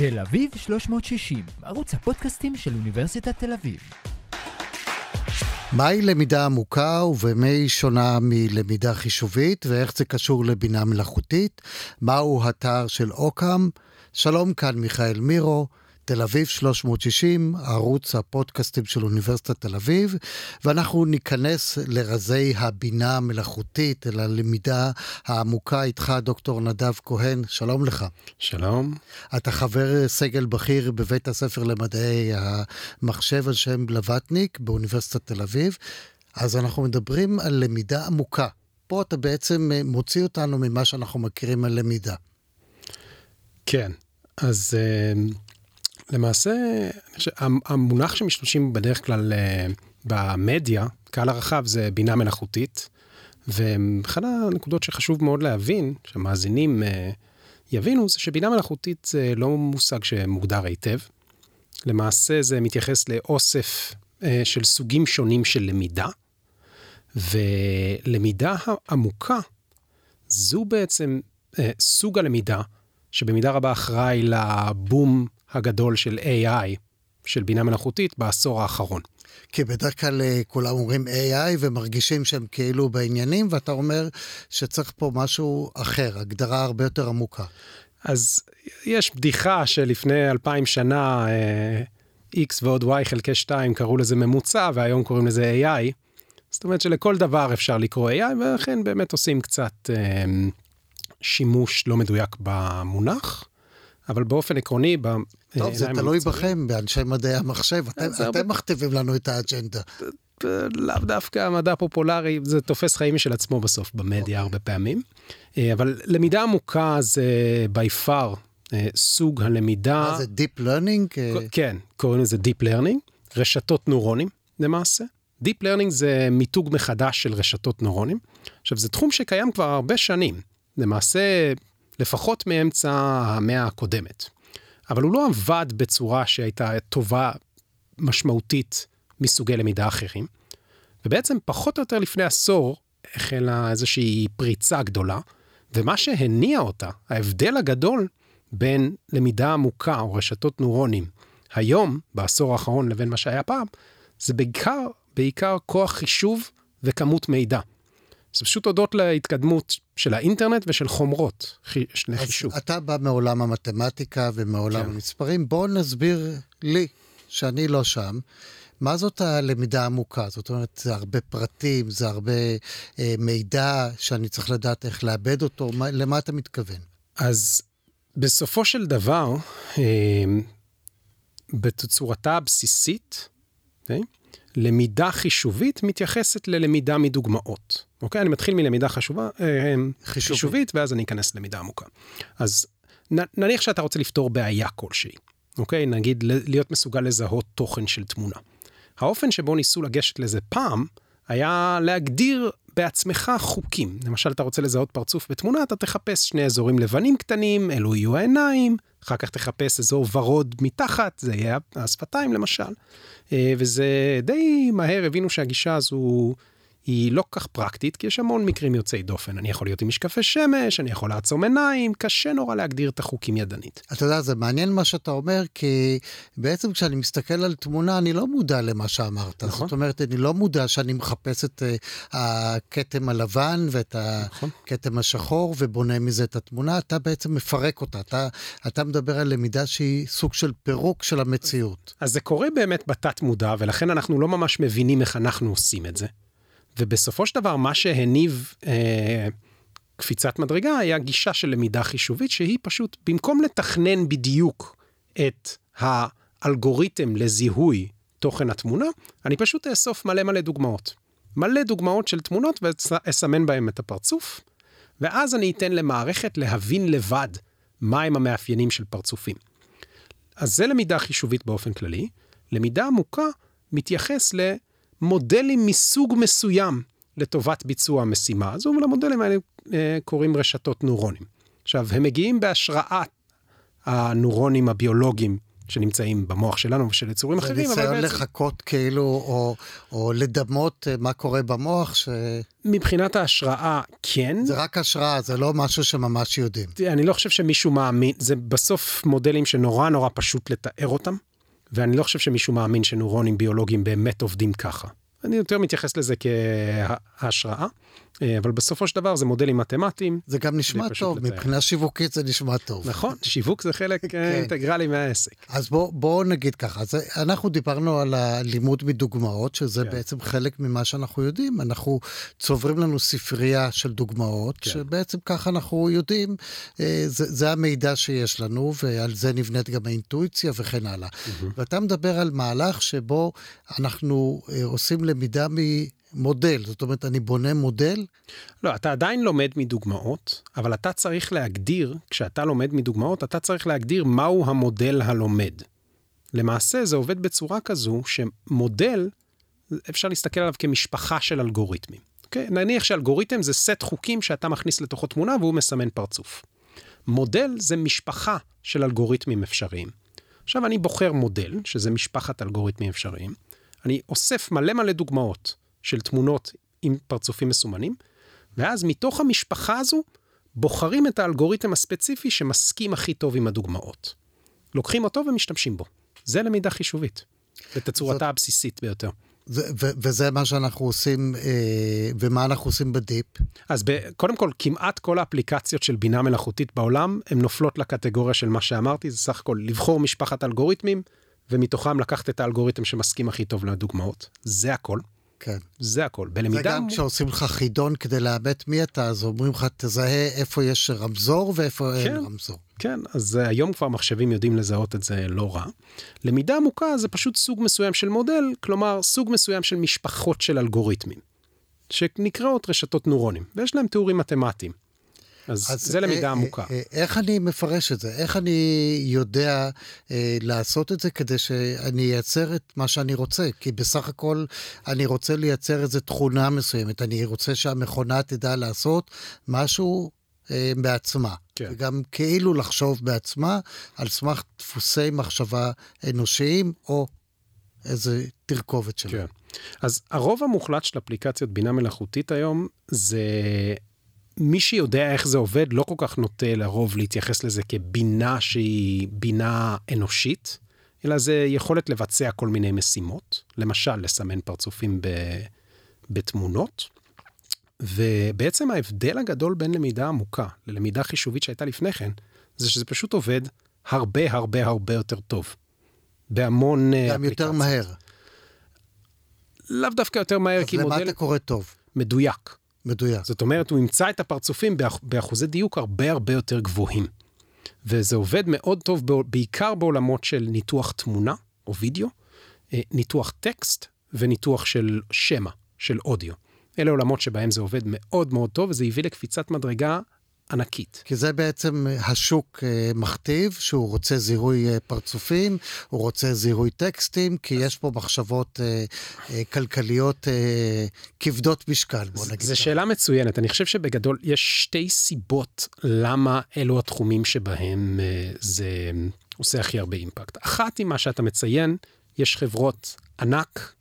תל אביב 360, ערוץ הפודקאסטים של אוניברסיטת תל אביב. מהי למידה עמוקה ובמה היא שונה מלמידה חישובית ואיך זה קשור לבינה מלאכותית? מהו התאר של אוקאם? שלום, כאן מיכאל מירו. תל אביב 360, ערוץ הפודקאסטים של אוניברסיטת תל אביב, ואנחנו ניכנס לרזי הבינה המלאכותית, אל הלמידה העמוקה איתך, דוקטור נדב כהן, שלום לך. שלום. אתה חבר סגל בכיר בבית הספר למדעי המחשב על שם בלווטניק באוניברסיטת תל אביב, אז אנחנו מדברים על למידה עמוקה. פה אתה בעצם מוציא אותנו ממה שאנחנו מכירים על למידה. כן, אז למעשה, המונח שמשתמשים בדרך כלל אה, במדיה, קהל הרחב, זה בינה מלאכותית. ואחת הנקודות שחשוב מאוד להבין, שהמאזינים אה, יבינו, זה שבינה מלאכותית זה לא מושג שמוגדר היטב. למעשה זה מתייחס לאוסף אה, של סוגים שונים של למידה, ולמידה עמוקה זו בעצם סוג הלמידה שבמידה רבה אחראי לבום הגדול של AI, של בינה מלאכותית, בעשור האחרון. כי בדרך כלל אה, כולם אומרים AI ומרגישים שהם כאילו בעניינים, ואתה אומר שצריך פה משהו אחר, הגדרה הרבה יותר עמוקה. אז יש בדיחה שלפני אלפיים שנה, אה, X ועוד Y חלקי 2 קראו לזה ממוצע, והיום קוראים לזה AI. זאת אומרת שלכל דבר אפשר לקרוא AI, ולכן באמת עושים קצת אה, שימוש לא מדויק במונח. אבל באופן עקרוני, טוב, זה תלוי בכם, באנשי מדעי המחשב, אתם מכתיבים לנו את האג'נדה. לאו דווקא מדע פופולרי, זה תופס חיים משל עצמו בסוף במדיה אוקיי. הרבה פעמים. אה, אבל למידה עמוקה זה by far אה, סוג הלמידה... מה זה Deep Learning? כן, קוראים לזה Deep Learning, רשתות נוירונים למעשה. Deep Learning זה מיתוג מחדש של רשתות נוירונים. עכשיו, זה תחום שקיים כבר הרבה שנים. למעשה, לפחות מאמצע המאה הקודמת. אבל הוא לא עבד בצורה שהייתה טובה משמעותית מסוגי למידה אחרים. ובעצם פחות או יותר לפני עשור החלה איזושהי פריצה גדולה, ומה שהניע אותה, ההבדל הגדול בין למידה עמוקה או רשתות נוירונים היום, בעשור האחרון, לבין מה שהיה פעם, זה בעיקר, בעיקר כוח חישוב וכמות מידע. זה פשוט הודות להתקדמות של האינטרנט ושל חומרות לחישוב. אתה בא מעולם המתמטיקה ומעולם כן. המספרים, בוא נסביר לי, שאני לא שם, מה זאת הלמידה העמוקה? זאת אומרת, זה הרבה פרטים, זה הרבה אה, מידע שאני צריך לדעת איך לאבד אותו, מה, למה אתה מתכוון? אז בסופו של דבר, אה, בתצורתה הבסיסית? אוקיי? למידה חישובית מתייחסת ללמידה מדוגמאות. אוקיי? אני מתחיל מלמידה חשובה, אה, חישובית. חישובית, ואז אני אכנס ללמידה עמוקה. אז נניח שאתה רוצה לפתור בעיה כלשהי, אוקיי? נגיד להיות מסוגל לזהות תוכן של תמונה. האופן שבו ניסו לגשת לזה פעם, היה להגדיר בעצמך חוקים. למשל, אתה רוצה לזהות פרצוף בתמונה, אתה תחפש שני אזורים לבנים קטנים, אלו יהיו העיניים, אחר כך תחפש אזור ורוד מתחת, זה יהיה השפתיים למשל. אה, וזה די מהר הבינו שהגישה הזו היא לא כך פרקטית, כי יש המון מקרים יוצאי דופן. אני יכול להיות עם משקפי שמש, אני יכול לעצום עיניים, קשה נורא להגדיר את החוקים ידנית. אתה יודע, זה מעניין מה שאתה אומר, כי בעצם כשאני מסתכל על תמונה, אני לא מודע למה שאמרת. נכון. זאת אומרת, אני לא מודע שאני מחפש את uh, הכתם הלבן ואת נכון. הכתם השחור, ובונה מזה את התמונה, אתה בעצם מפרק אותה. אתה, אתה מדבר על למידה שהיא סוג של פירוק של המציאות. אז זה קורה באמת בתת מודע, ולכן אנחנו לא ממש מבינים איך אנחנו עושים את זה. ובסופו של דבר, מה שהניב אה, קפיצת מדרגה היה גישה של למידה חישובית, שהיא פשוט, במקום לתכנן בדיוק את האלגוריתם לזיהוי תוכן התמונה, אני פשוט אאסוף מלא מלא דוגמאות. מלא דוגמאות של תמונות ואסמן בהם את הפרצוף, ואז אני אתן למערכת להבין לבד מהם המאפיינים של פרצופים. אז זה למידה חישובית באופן כללי. למידה עמוקה מתייחס ל... מודלים מסוג מסוים לטובת ביצוע המשימה הזו, ולמודלים האלה אה, קוראים רשתות נוירונים. עכשיו, הם מגיעים בהשראת הנוירונים הביולוגיים שנמצאים במוח שלנו ושל יצורים אחרים, אבל זה ניסיון בעצם... לחכות כאילו, או, או לדמות אה, מה קורה במוח, ש... מבחינת ההשראה, כן. זה רק השראה, זה לא משהו שממש יודעים. אני לא חושב שמישהו מאמין, זה בסוף מודלים שנורא נורא פשוט לתאר אותם, ואני לא חושב שמישהו מאמין שנוירונים ביולוגיים באמת עובדים ככה. אני יותר מתייחס לזה כהשראה, אה, אבל בסופו של דבר זה מודלים מתמטיים. זה גם נשמע פשוט טוב, לתאר. מבחינה שיווקית זה נשמע טוב. נכון, שיווק זה חלק אה, כן. אינטגרלי מהעסק. אז בואו בוא נגיד ככה, אז אנחנו דיברנו על הלימוד מדוגמאות, שזה כן. בעצם חלק ממה שאנחנו יודעים. אנחנו צוברים לנו ספרייה של דוגמאות, כן. שבעצם ככה אנחנו יודעים, אה, זה, זה המידע שיש לנו, ועל זה נבנית גם האינטואיציה וכן הלאה. ואתה מדבר על מהלך שבו אנחנו אה, עושים למידה ממודל, זאת אומרת, אני בונה מודל, לא, אתה עדיין לומד מדוגמאות, אבל אתה צריך להגדיר, כשאתה לומד מדוגמאות, אתה צריך להגדיר מהו המודל הלומד. למעשה זה עובד בצורה כזו שמודל, אפשר להסתכל עליו כמשפחה של אלגוריתמים. אוקיי? נניח שאלגוריתם זה סט חוקים שאתה מכניס לתוכו תמונה והוא מסמן פרצוף. מודל זה משפחה של אלגוריתמים אפשריים. עכשיו אני בוחר מודל, שזה משפחת אלגוריתמים אפשריים, אני אוסף מלא מלא דוגמאות של תמונות עם פרצופים מסומנים, ואז מתוך המשפחה הזו בוחרים את האלגוריתם הספציפי שמסכים הכי טוב עם הדוגמאות. לוקחים אותו ומשתמשים בו. זה למידה חישובית, בתצורתה זאת- הבסיסית ביותר. זה, ו, וזה מה שאנחנו עושים, אה, ומה אנחנו עושים בדיפ. אז ב- קודם כל, כמעט כל האפליקציות של בינה מלאכותית בעולם, הן נופלות לקטגוריה של מה שאמרתי, זה סך הכל לבחור משפחת אלגוריתמים, ומתוכם לקחת את האלגוריתם שמסכים הכי טוב לדוגמאות. זה הכל, כן. זה הכל. זה בלמידה... גם כשעושים לך חידון כדי לאמת מי אתה, אז אומרים לך, תזהה איפה יש רמזור ואיפה אין כן. רמזור. כן, אז היום כבר מחשבים יודעים לזהות את זה לא רע. למידה עמוקה זה פשוט סוג מסוים של מודל, כלומר סוג מסוים של משפחות של אלגוריתמים, שנקראות רשתות נוירונים, ויש להם תיאורים מתמטיים. אז, אז זה למידה אה, עמוקה. אה, אה, איך אני מפרש את זה? איך אני יודע אה, לעשות את זה כדי שאני אייצר את מה שאני רוצה? כי בסך הכל אני רוצה לייצר איזו תכונה מסוימת. אני רוצה שהמכונה תדע לעשות משהו אה, בעצמה. כן. וגם כאילו לחשוב בעצמה על סמך דפוסי מחשבה אנושיים, או איזה תרכובת שלהם. כן. אז הרוב המוחלט של אפליקציות בינה מלאכותית היום זה מי שיודע איך זה עובד לא כל כך נוטה לרוב להתייחס לזה כבינה שהיא בינה אנושית, אלא זה יכולת לבצע כל מיני משימות, למשל לסמן פרצופים ב, בתמונות. ובעצם ההבדל הגדול בין למידה עמוקה ללמידה חישובית שהייתה לפני כן, זה שזה פשוט עובד הרבה הרבה הרבה יותר טוב. בהמון אה, גם יותר אפליקציות. מהר. לאו דווקא יותר מהר, אז כי למה מודל אתה קורא טוב? מדויק. מדויק. זאת אומרת, הוא ימצא את הפרצופים באח... באחוזי דיוק הרבה הרבה יותר גבוהים. וזה עובד מאוד טוב בע- בעיקר בעולמות של ניתוח תמונה או וידאו, אה, ניתוח טקסט וניתוח של שמע, של אודיו. אלה עולמות שבהם זה עובד מאוד מאוד טוב, וזה הביא לקפיצת מדרגה ענקית. כי זה בעצם השוק אה, מכתיב, שהוא רוצה זיהוי אה, פרצופים, הוא רוצה זיהוי טקסטים, כי יש פה מחשבות אה, אה, כלכליות אה, כבדות משקל, בוא נגיד. זו. שאלה מצוינת. אני חושב שבגדול יש שתי סיבות למה אלו התחומים שבהם אה, זה עושה הכי הרבה אימפקט. אחת היא מה שאתה מציין, יש חברות ענק,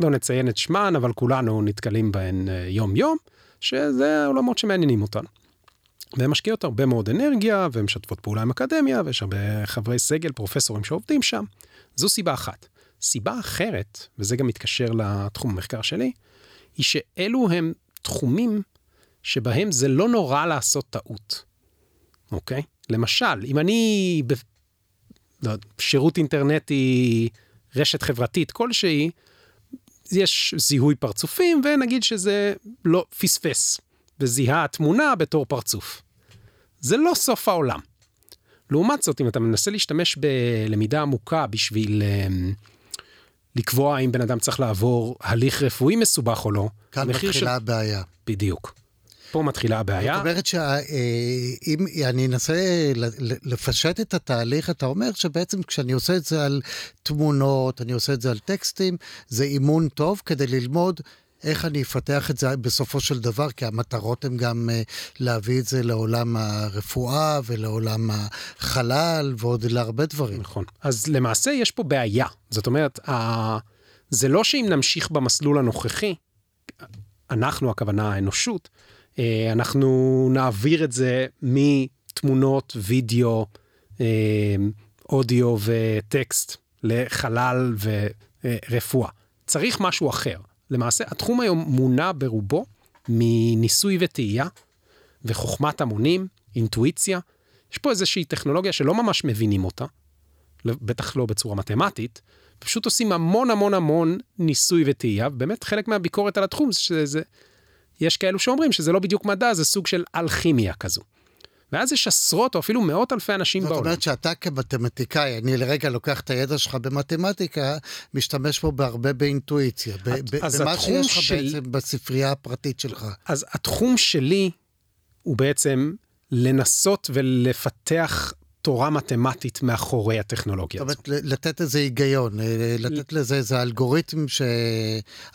לא נציין את שמן, אבל כולנו נתקלים בהן אה, יום-יום, שזה עולמות שמעניינים אותנו. והן משקיעות הרבה מאוד אנרגיה, והן משתפות פעולה עם אקדמיה, ויש הרבה חברי סגל, פרופסורים שעובדים שם. זו סיבה אחת. סיבה אחרת, וזה גם מתקשר לתחום המחקר שלי, היא שאלו הם תחומים שבהם זה לא נורא לעשות טעות, אוקיי? למשל, אם אני בשירות אינטרנטי, רשת חברתית כלשהי, יש זיהוי פרצופים, ונגיד שזה לא פספס, וזיהה תמונה בתור פרצוף. זה לא סוף העולם. לעומת זאת, אם אתה מנסה להשתמש בלמידה עמוקה בשביל אמ, לקבוע האם בן אדם צריך לעבור הליך רפואי מסובך או לא, כאן מתחילה הבעיה. בדיוק. פה מתחילה הבעיה. זאת אומרת שאם אני אנסה לפשט את התהליך, אתה אומר שבעצם כשאני עושה את זה על תמונות, אני עושה את זה על טקסטים, זה אימון טוב כדי ללמוד איך אני אפתח את זה בסופו של דבר, כי המטרות הן גם אה, להביא את זה לעולם הרפואה ולעולם החלל ועוד להרבה דברים. נכון. אז למעשה יש פה בעיה. זאת אומרת. זה לא שאם נמשיך במסלול הנוכחי, אנחנו, הכוונה האנושות, אה, אנחנו נעביר את זה מתמונות, וידאו, אה, אודיו וטקסט לחלל ורפואה. צריך משהו אחר. למעשה, התחום היום מונע ברובו מניסוי וטעייה וחוכמת המונים, אינטואיציה. יש פה איזושהי טכנולוגיה שלא ממש מבינים אותה, בטח לא בצורה מתמטית, פשוט עושים המון המון המון ניסוי וטעייה, ובאמת חלק מהביקורת על התחום זה שזה, יש כאלו שאומרים שזה לא בדיוק מדע, זה סוג של אלכימיה כזו. ואז יש עשרות או אפילו מאות אלפי אנשים זאת בעולם. זאת אומרת שאתה כמתמטיקאי, אני לרגע לוקח את הידע שלך במתמטיקה, משתמש פה בהרבה באינטואיציה. את, ב- במה שיש לך של... בעצם בספרייה הפרטית שלך. אז התחום שלי הוא בעצם לנסות ולפתח תורה מתמטית מאחורי הטכנולוגיה הזאת. זאת אומרת, לתת איזה היגיון, אה, לתת לזה איזה אלגוריתם ש...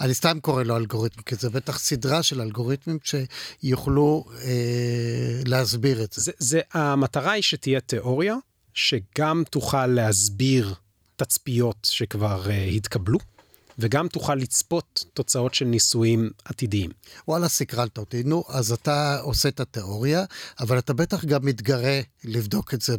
אני סתם קורא לו אלגוריתם, כי זה בטח סדרה של אלגוריתמים שיוכלו אה, להסביר את זה. זה, זה. המטרה היא שתהיה תיאוריה, שגם תוכל להסביר תצפיות שכבר אה, התקבלו. וגם תוכל לצפות תוצאות של ניסויים עתידיים. וואלה, סקרנת אותי. נו, אז אתה עושה את התיאוריה, אבל אתה בטח גם מתגרה לבדוק את זה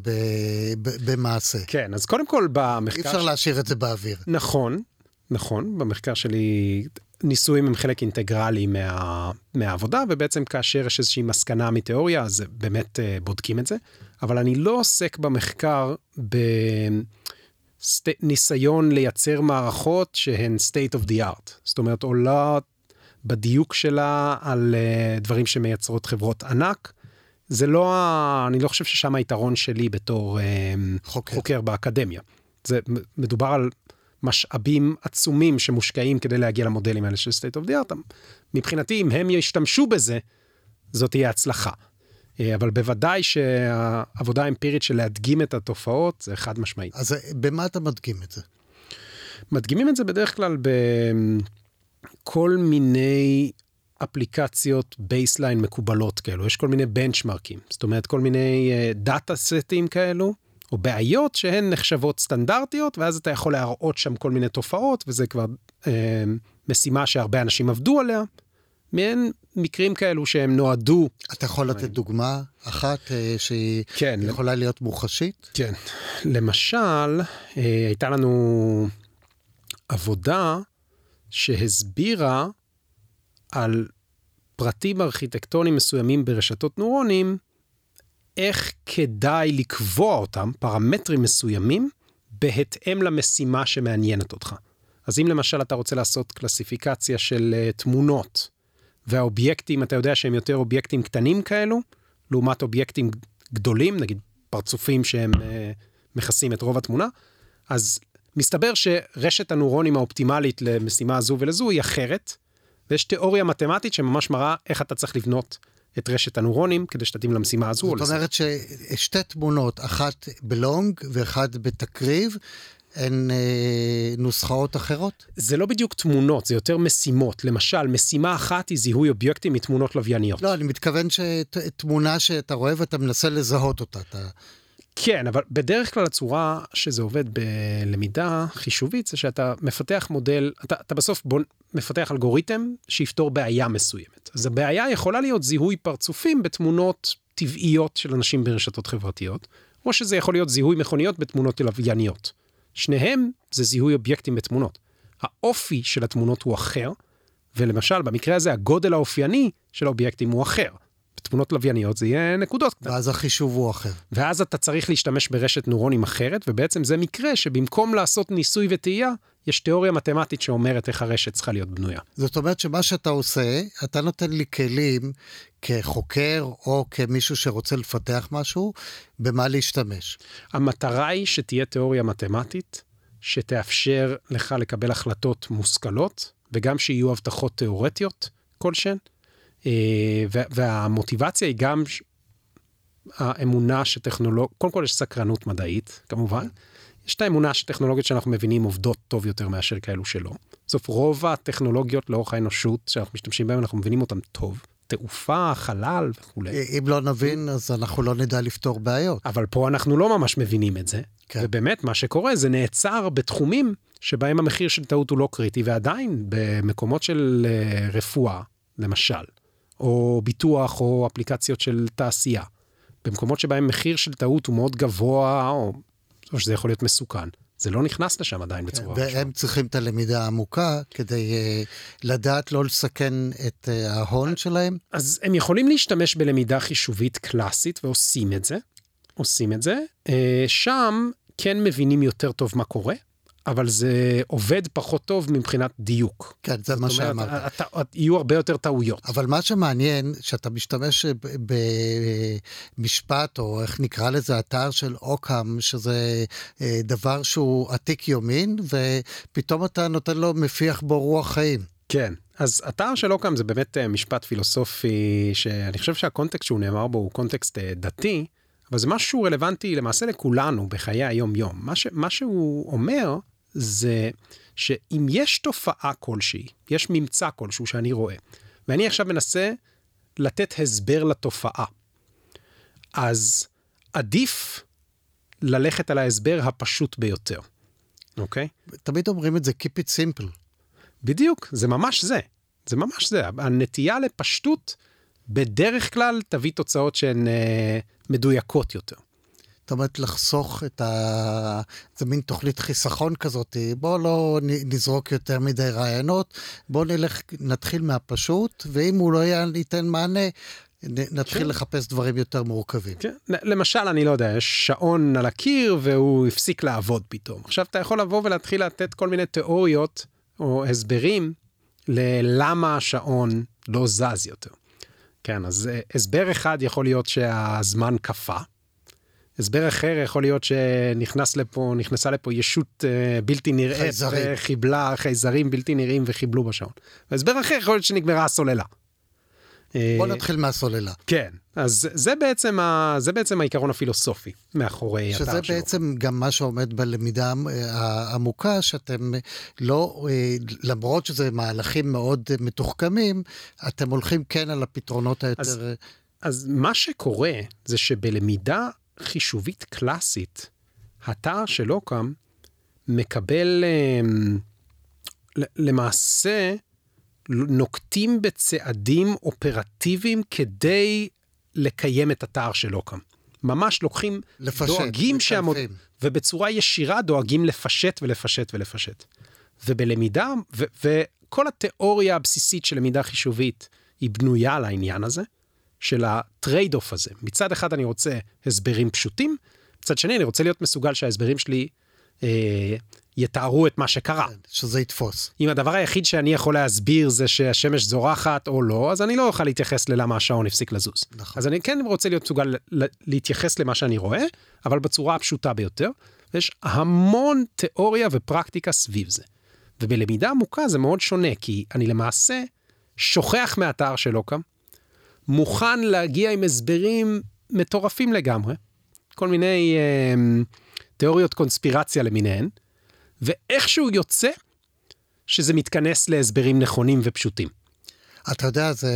במעשה. כן, אז קודם כל במחקר... אי אפשר ש... להשאיר את זה באוויר. נכון, נכון, במחקר שלי ניסויים הם חלק אינטגרלי מה, מהעבודה, ובעצם כאשר יש איזושהי מסקנה מתיאוריה, אז באמת uh, בודקים את זה. אבל אני לא עוסק במחקר ב... ניסיון לייצר מערכות שהן state of the art. זאת אומרת, עולה בדיוק שלה על uh, דברים שמייצרות חברות ענק. זה לא, ה... אני לא חושב ששם היתרון שלי בתור uh, חוקר. חוקר באקדמיה. זה מדובר על משאבים עצומים שמושקעים כדי להגיע למודלים האלה של state of the art. מבחינתי, אם הם ישתמשו בזה, זאת תהיה הצלחה. אה, אבל בוודאי שהעבודה האמפירית של להדגים את התופעות זה חד משמעית. אז במה אתה מדגים את זה? מדגימים את זה בדרך כלל בכל מיני אפליקציות baseline מקובלות כאלו, יש כל מיני בנצ'מארקים, זאת אומרת כל מיני data סטים כאלו, או בעיות שהן נחשבות סטנדרטיות, ואז אתה יכול להראות שם כל מיני תופעות, וזה כבר uh, משימה שהרבה אנשים עבדו עליה, מעין מקרים כאלו שהם נועדו. אתה יכול לתת דוגמה אחת אה, שהיא כן, יכולה להיות מוחשית? כן. למשל, אה, הייתה לנו עבודה שהסבירה על פרטים ארכיטקטוניים מסוימים ברשתות נוירונים, איך כדאי לקבוע אותם, פרמטרים מסוימים, בהתאם למשימה שמעניינת אותך. אז אם למשל אתה רוצה לעשות קלסיפיקציה של uh, תמונות, והאובייקטים, אתה יודע שהם יותר אובייקטים קטנים כאלו, לעומת אובייקטים גדולים, נגיד פרצופים שהם אה, מכסים את רוב התמונה, אז מסתבר שרשת הנוירונים האופטימלית למשימה הזו ולזו היא אחרת, ויש תיאוריה מתמטית שממש מראה איך אתה צריך לבנות את רשת הנוירונים כדי שתתאים למשימה הזו. זאת אומרת ששתי תמונות, אחת בלונג ואחת בתקריב, הן אה, נוסחאות אחרות? זה לא בדיוק תמונות, זה יותר משימות. למשל, משימה אחת היא זיהוי אובייקטים מתמונות לווייניות. לא, אני מתכוון שתמונה שאתה רואה ואתה מנסה לזהות אותה. אתה... כן, אבל בדרך כלל הצורה שזה עובד בלמידה חישובית זה שאתה מפתח מודל, אתה, אתה בסוף בוא, מפתח אלגוריתם שיפתור בעיה מסוימת. אז הבעיה יכולה להיות זיהוי פרצופים בתמונות טבעיות של אנשים ברשתות חברתיות, או שזה יכול להיות זיהוי מכוניות בתמונות לווייניות. שניהם זה זיהוי אובייקטים בתמונות. האופי של התמונות הוא אחר, ולמשל, במקרה הזה, הגודל האופייני של האובייקטים הוא אחר. בתמונות לווייניות זה יהיה נקודות קטנות. ואז החישוב הוא אחר. ואז אתה צריך להשתמש ברשת נוירונים אחרת, ובעצם זה מקרה שבמקום לעשות ניסוי וטעייה, יש תיאוריה מתמטית שאומרת איך הרשת צריכה להיות בנויה. זאת אומרת שמה שאתה עושה, אתה נותן לי כלים כחוקר או כמישהו שרוצה לפתח משהו, במה להשתמש. המטרה היא שתהיה תיאוריה מתמטית, שתאפשר לך לקבל החלטות מושכלות, וגם שיהיו הבטחות תיאורטיות כלשהן. אה, והמוטיבציה היא גם האמונה שטכנולוג... קודם כל יש סקרנות מדעית, כמובן. יש את האמונה שטכנולוגיות שאנחנו מבינים עובדות טוב יותר מאשר כאלו שלא. בסוף רוב הטכנולוגיות לאורך האנושות שאנחנו משתמשים בהן, אנחנו מבינים אותן טוב. תעופה, חלל וכולי. אם לא נבין, אז אנחנו לא נדע לפתור בעיות. אבל פה אנחנו לא ממש מבינים את זה. כן. ובאמת, מה שקורה זה נעצר בתחומים שבהם המחיר של טעות הוא לא קריטי, ועדיין במקומות של אה, רפואה, למשל, או ביטוח או אפליקציות של תעשייה, במקומות שבהם מחיר של טעות הוא מאוד גבוה, או, או שזה יכול להיות מסוכן. זה לא נכנס לשם עדיין כן, בצורה והם ראשונה. צריכים את הלמידה העמוקה כדי uh, לדעת לא לסכן את uh, ההון שלהם? אז הם יכולים להשתמש בלמידה חישובית קלאסית ועושים את זה. עושים את זה. Uh, שם כן מבינים יותר טוב מה קורה. אבל זה עובד פחות טוב מבחינת דיוק. כן, זה מה שאמרת. יהיו הרבה יותר טעויות. אבל מה שמעניין, שאתה משתמש במשפט, או איך נקרא לזה, אתר של אוקאם, שזה אה, דבר שהוא עתיק יומין, ופתאום אתה נותן לו, מפיח בו רוח חיים. כן, אז אתר של אוקאם זה באמת אה, משפט פילוסופי, שאני חושב שהקונטקסט שהוא נאמר בו הוא קונטקסט אה, דתי, אבל זה משהו רלוונטי למעשה לכולנו בחיי היום-יום. מה, ש, מה שהוא אומר, זה שאם יש תופעה כלשהי, יש ממצא כלשהו שאני רואה, ואני עכשיו מנסה לתת הסבר לתופעה, אז עדיף ללכת על ההסבר הפשוט ביותר, אוקיי? תמיד אומרים את זה, Keep it simple. בדיוק, זה ממש זה. זה ממש זה. הנטייה לפשטות בדרך כלל תביא תוצאות שהן אה, מדויקות יותר. זאת אומרת, לחסוך את ה... זה מין תוכנית חיסכון כזאת. בואו לא נזרוק יותר מדי רעיונות, בואו נלך, נתחיל מהפשוט, ואם הוא לא ייתן מענה, נתחיל כן. לחפש דברים יותר מורכבים. כן. למשל, אני לא יודע, יש שעון על הקיר והוא הפסיק לעבוד פתאום. עכשיו אתה יכול לבוא ולהתחיל לתת כל מיני תיאוריות או הסברים ללמה השעון לא זז יותר. כן, אז אה, הסבר אחד יכול להיות שהזמן קפא. הסבר אחר יכול להיות שנכנס לפה, נכנסה לפה ישות uh, בלתי נראית, וחיבלה חייזרים בלתי נראים וחיבלו בשעון. והסבר אחר יכול להיות שנגמרה הסוללה. בוא נתחיל מהסוללה. כן, אז זה בעצם, ה, זה בעצם העיקרון הפילוסופי מאחורי אתר שלו. שזה בעצם גם מה שעומד בלמידה העמוקה, שאתם לא, אה, למרות שזה מהלכים מאוד מתוחכמים, אתם הולכים כן על הפתרונות היותר... אז, אז מה שקורה זה שבלמידה חישובית קלאסית, התא של אוקאם מקבל למעשה נוקטים בצעדים אופרטיביים כדי לקיים את התער של אוקאם. ממש לוקחים, לפשט, דואגים שהמוד... ובצורה ישירה דואגים לפשט ולפשט ולפשט. ובלמידה, ו... וכל התיאוריה הבסיסית של למידה חישובית היא בנויה על העניין הזה. של ה trade off הזה. מצד אחד אני רוצה הסברים פשוטים, מצד שני אני רוצה להיות מסוגל שההסברים שלי אה, יתארו את מה שקרה. כן, שזה יתפוס. אם הדבר היחיד שאני יכול להסביר זה שהשמש זורחת או לא, אז אני לא אוכל להתייחס ללמה השעון הפסיק לזוז. נכון. אז אני כן רוצה להיות מסוגל להתייחס למה שאני רואה, אבל בצורה הפשוטה ביותר. ויש המון תיאוריה ופרקטיקה סביב זה. ובלמידה עמוקה זה מאוד שונה, כי אני למעשה שוכח מהאתר של אוקאם, מוכן להגיע עם הסברים מטורפים לגמרי, כל מיני אה, תיאוריות קונספירציה למיניהן, ואיכשהו יוצא שזה מתכנס להסברים נכונים ופשוטים. אתה יודע, זה...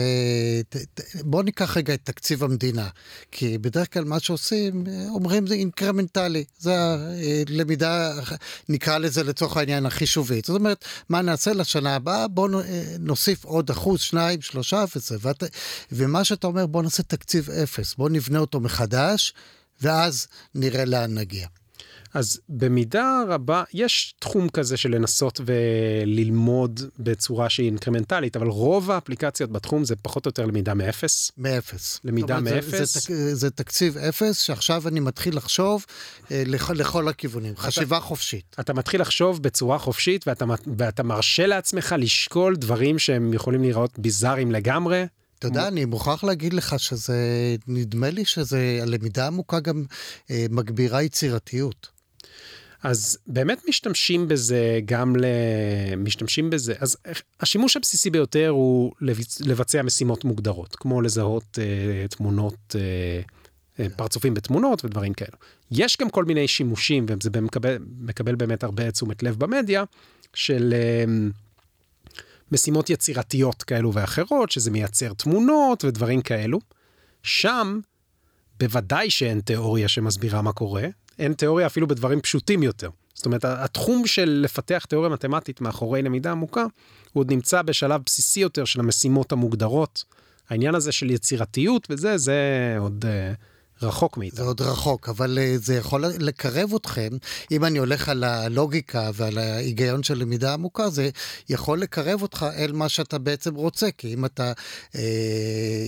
בוא ניקח רגע את תקציב המדינה, כי בדרך כלל מה שעושים, אומרים זה אינקרמנטלי, זה הלמידה, נקרא לזה לצורך העניין החישובית. זאת אומרת, מה נעשה לשנה הבאה? בוא נוסיף עוד אחוז, שניים, שלושה, וזה. ואת... ומה שאתה אומר, בוא נעשה תקציב אפס, בוא נבנה אותו מחדש, ואז נראה לאן נגיע. אז במידה רבה יש תחום כזה של לנסות וללמוד בצורה שהיא אינקרמנטלית, אבל רוב האפליקציות בתחום זה פחות או יותר למידה מאפס. מאפס. למידה מאפס. זה, זה, זה תקציב אפס שעכשיו אני מתחיל לחשוב אה, לכ, לכל הכיוונים, חשיבה אתה, חופשית. אתה מתחיל לחשוב בצורה חופשית ואתה, ואתה מרשה לעצמך לשקול דברים שהם יכולים להיראות ביזאריים לגמרי. אתה יודע, אני מוכרח להגיד לך שזה, נדמה לי שזה, הלמידה עמוקה גם אה, מגבירה יצירתיות. אז באמת משתמשים בזה גם ל... משתמשים בזה, אז השימוש הבסיסי ביותר הוא לבצע משימות מוגדרות, כמו לזהות uh, תמונות uh, אה, פרצופים בתמונות ודברים כאלו. יש גם כל מיני שימושים, וזה מקבל, מקבל באמת הרבה תשומת לב במדיה, של אה, משימות יצירתיות כאלו ואחרות, שזה מייצר תמונות ודברים כאלו. שם, בוודאי שאין תיאוריה שמסבירה מה קורה, אין תיאוריה אפילו בדברים פשוטים יותר. זאת אומרת, התחום של לפתח תיאוריה מתמטית מאחורי למידה עמוקה, הוא עוד נמצא בשלב בסיסי יותר של המשימות המוגדרות. העניין הזה של יצירתיות וזה, זה עוד... Uh, רחוק מאיתנו. זה עוד רחוק, אבל uh, זה יכול לקרב אתכם. אם אני הולך על הלוגיקה ועל ההיגיון של למידה עמוקה, זה יכול לקרב אותך אל מה שאתה בעצם רוצה, כי אם אתה uh,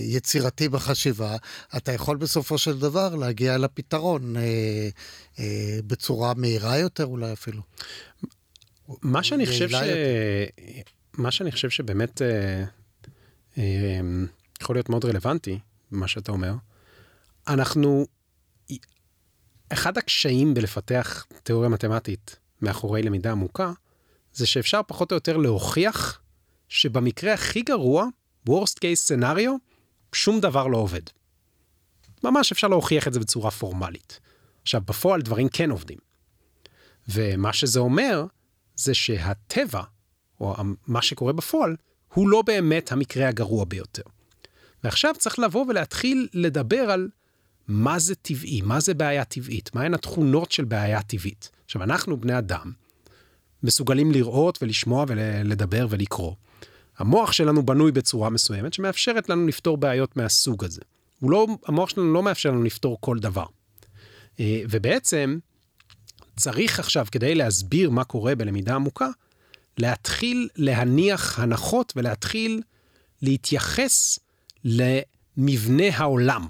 יצירתי בחשיבה, אתה יכול בסופו של דבר להגיע לפתרון uh, uh, בצורה מהירה יותר אולי אפילו. מה שאני חושב ש... מה שאני חושב שבאמת uh, uh, יכול להיות מאוד רלוונטי, מה שאתה אומר, אנחנו, אחד הקשיים בלפתח תיאוריה מתמטית מאחורי למידה עמוקה, זה שאפשר פחות או יותר להוכיח שבמקרה הכי גרוע, worst case scenario, שום דבר לא עובד. ממש אפשר להוכיח את זה בצורה פורמלית. עכשיו, בפועל דברים כן עובדים. ומה שזה אומר, זה שהטבע, או מה שקורה בפועל, הוא לא באמת המקרה הגרוע ביותר. ועכשיו צריך לבוא ולהתחיל לדבר על מה זה טבעי, מה זה בעיה טבעית, מהן התכונות של בעיה טבעית. עכשיו, אנחנו בני אדם, מסוגלים לראות ולשמוע ולדבר ולקרוא. המוח שלנו בנוי בצורה מסוימת שמאפשרת לנו לפתור בעיות מהסוג הזה. לא, המוח שלנו לא מאפשר לנו לפתור כל דבר. אה, ובעצם, צריך עכשיו, כדי להסביר מה קורה בלמידה עמוקה, להתחיל להניח הנחות ולהתחיל להתייחס למבנה העולם.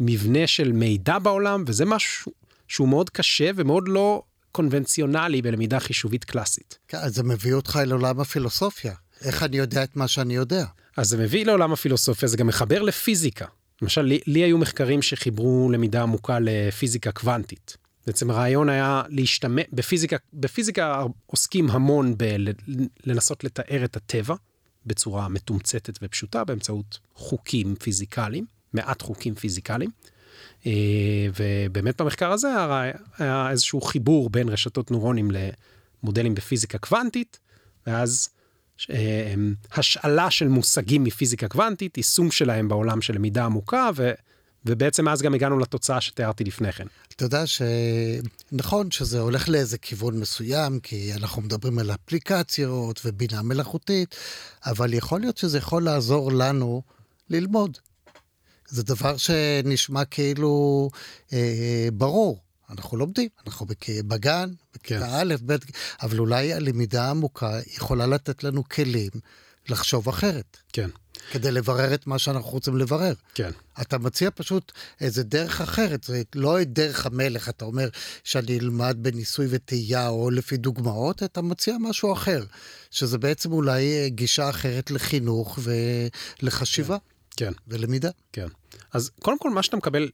מבנה של מידע בעולם, וזה משהו שהוא מאוד קשה ומאוד לא קונבנציונלי בלמידה חישובית קלאסית. כן, אז זה מביא אותך אל עולם הפילוסופיה. איך אני יודע את מה שאני יודע? אז זה מביא לעולם הפילוסופיה, זה גם מחבר לפיזיקה. למשל, לי, לי היו מחקרים שחיברו למידה עמוקה לפיזיקה קוונטית. בעצם הרעיון היה להשתמש, בפיזיקה, בפיזיקה עוסקים המון בלנסות לתאר את הטבע בצורה מתומצתת ופשוטה באמצעות חוקים פיזיקליים. מעט חוקים פיזיקליים. אה, ובאמת במחקר הזה היה איזשהו חיבור בין רשתות נוירונים למודלים בפיזיקה קוונטית, ואז אה, השאלה של מושגים מפיזיקה קוונטית, יישום שלהם בעולם של למידה עמוקה, ו... ובעצם אז גם הגענו לתוצאה שתיארתי לפני כן. אתה יודע שנכון שזה הולך לאיזה כיוון מסוים, כי אנחנו מדברים על אפליקציות ובינה מלאכותית, אבל יכול להיות שזה יכול לעזור לנו ללמוד. זה דבר שנשמע כאילו אה, ברור. אנחנו לומדים, אנחנו בגן, בכיתה כן. א', ב', אבל אולי הלמידה העמוקה יכולה לתת לנו כלים לחשוב אחרת. כן. כדי לברר את מה שאנחנו רוצים לברר. כן. אתה מציע פשוט איזה דרך אחרת, זה לא את דרך המלך, אתה אומר שאני אלמד בניסוי וטעייה או לפי דוגמאות, אתה מציע משהו אחר, שזה בעצם אולי גישה אחרת לחינוך ולחשיבה. כן. כן. ולמידה. כן. אז קודם כל, מה שאתה מקבל,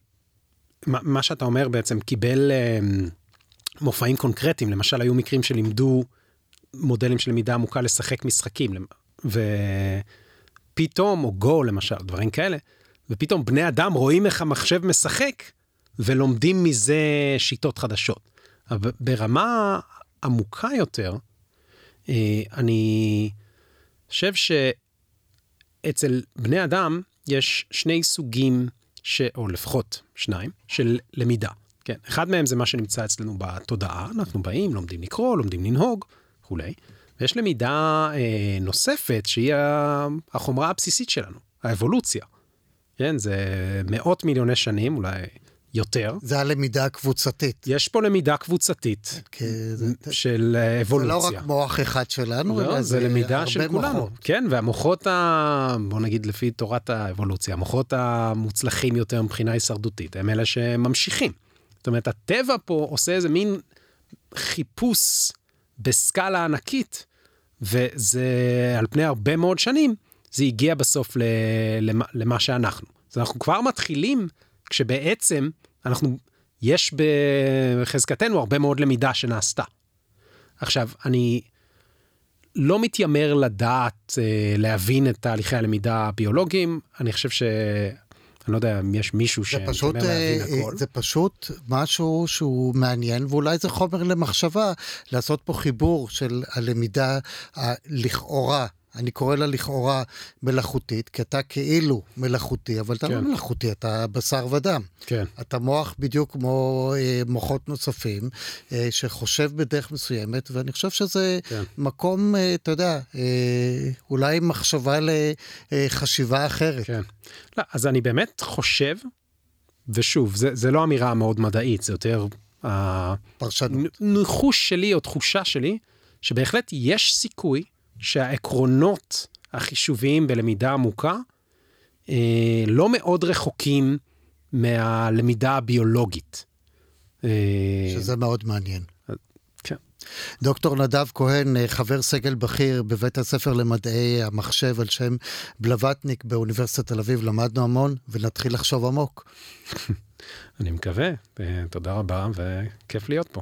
מה, מה שאתה אומר בעצם, קיבל אה, מופעים קונקרטיים. למשל, היו מקרים שלימדו מודלים של למידה עמוקה לשחק משחקים, ופתאום, או גו למשל, דברים כאלה, ופתאום בני אדם רואים איך המחשב משחק, ולומדים מזה שיטות חדשות. אבל ברמה עמוקה יותר, אה, אני חושב שאצל בני אדם יש שני סוגים, ש... או לפחות שניים, של למידה. כן, אחד מהם זה מה שנמצא אצלנו בתודעה, אנחנו באים, לומדים לקרוא, לומדים לנהוג, וכולי. ויש למידה אה, נוספת שהיא החומרה הבסיסית שלנו, האבולוציה. כן, זה מאות מיליוני שנים, אולי יותר. זה הלמידה הקבוצתית. יש פה למידה קבוצתית okay, זה, של אבולוציה. זה לא רק מוח אחד שלנו, לא, אלא זה, זה למידה של כולנו. מוחות. כן, והמוחות, ה... בוא נגיד לפי תורת האבולוציה, המוחות המוצלחים יותר מבחינה הישרדותית, הם אלה שממשיכים. זאת אומרת, הטבע פה עושה איזה מין חיפוש בסקאלה ענקית, וזה על פני הרבה מאוד שנים, זה הגיע בסוף למה, למה שאנחנו. אז אנחנו כבר מתחילים כשבעצם אנחנו, יש בחזקתנו הרבה מאוד למידה שנעשתה. עכשיו, אני לא מתיימר לדעת, אה, להבין את תהליכי הלמידה הביולוגיים, אני חושב אני לא יודע אם יש מישהו זה פשוט, שמתיימר להבין אה, הכל. זה פשוט משהו שהוא מעניין, ואולי זה חומר למחשבה, לעשות פה חיבור של הלמידה הלכאורה. אני קורא לה לכאורה מלאכותית, כי אתה כאילו מלאכותי, אבל אתה לא כן. מלאכותי, אתה בשר ודם. כן. אתה מוח בדיוק כמו אה, מוחות נוספים, אה, שחושב בדרך מסוימת, ואני חושב שזה כן. מקום, אה, אתה יודע, אה, אולי מחשבה לחשיבה אחרת. כן. לא, אז אני באמת חושב, ושוב, זה, זה לא אמירה מאוד מדעית, זה יותר פרשנות. הניחוש שלי או תחושה שלי, שבהחלט יש סיכוי שהעקרונות החישוביים בלמידה עמוקה אה, לא מאוד רחוקים מהלמידה הביולוגית. אה, שזה מאוד מעניין. כן. דוקטור נדב כהן, אה, חבר סגל בכיר בבית הספר למדעי המחשב על שם בלווטניק באוניברסיטת תל אביב, למדנו המון, ונתחיל לחשוב עמוק. אני מקווה, אה, תודה רבה וכיף להיות פה.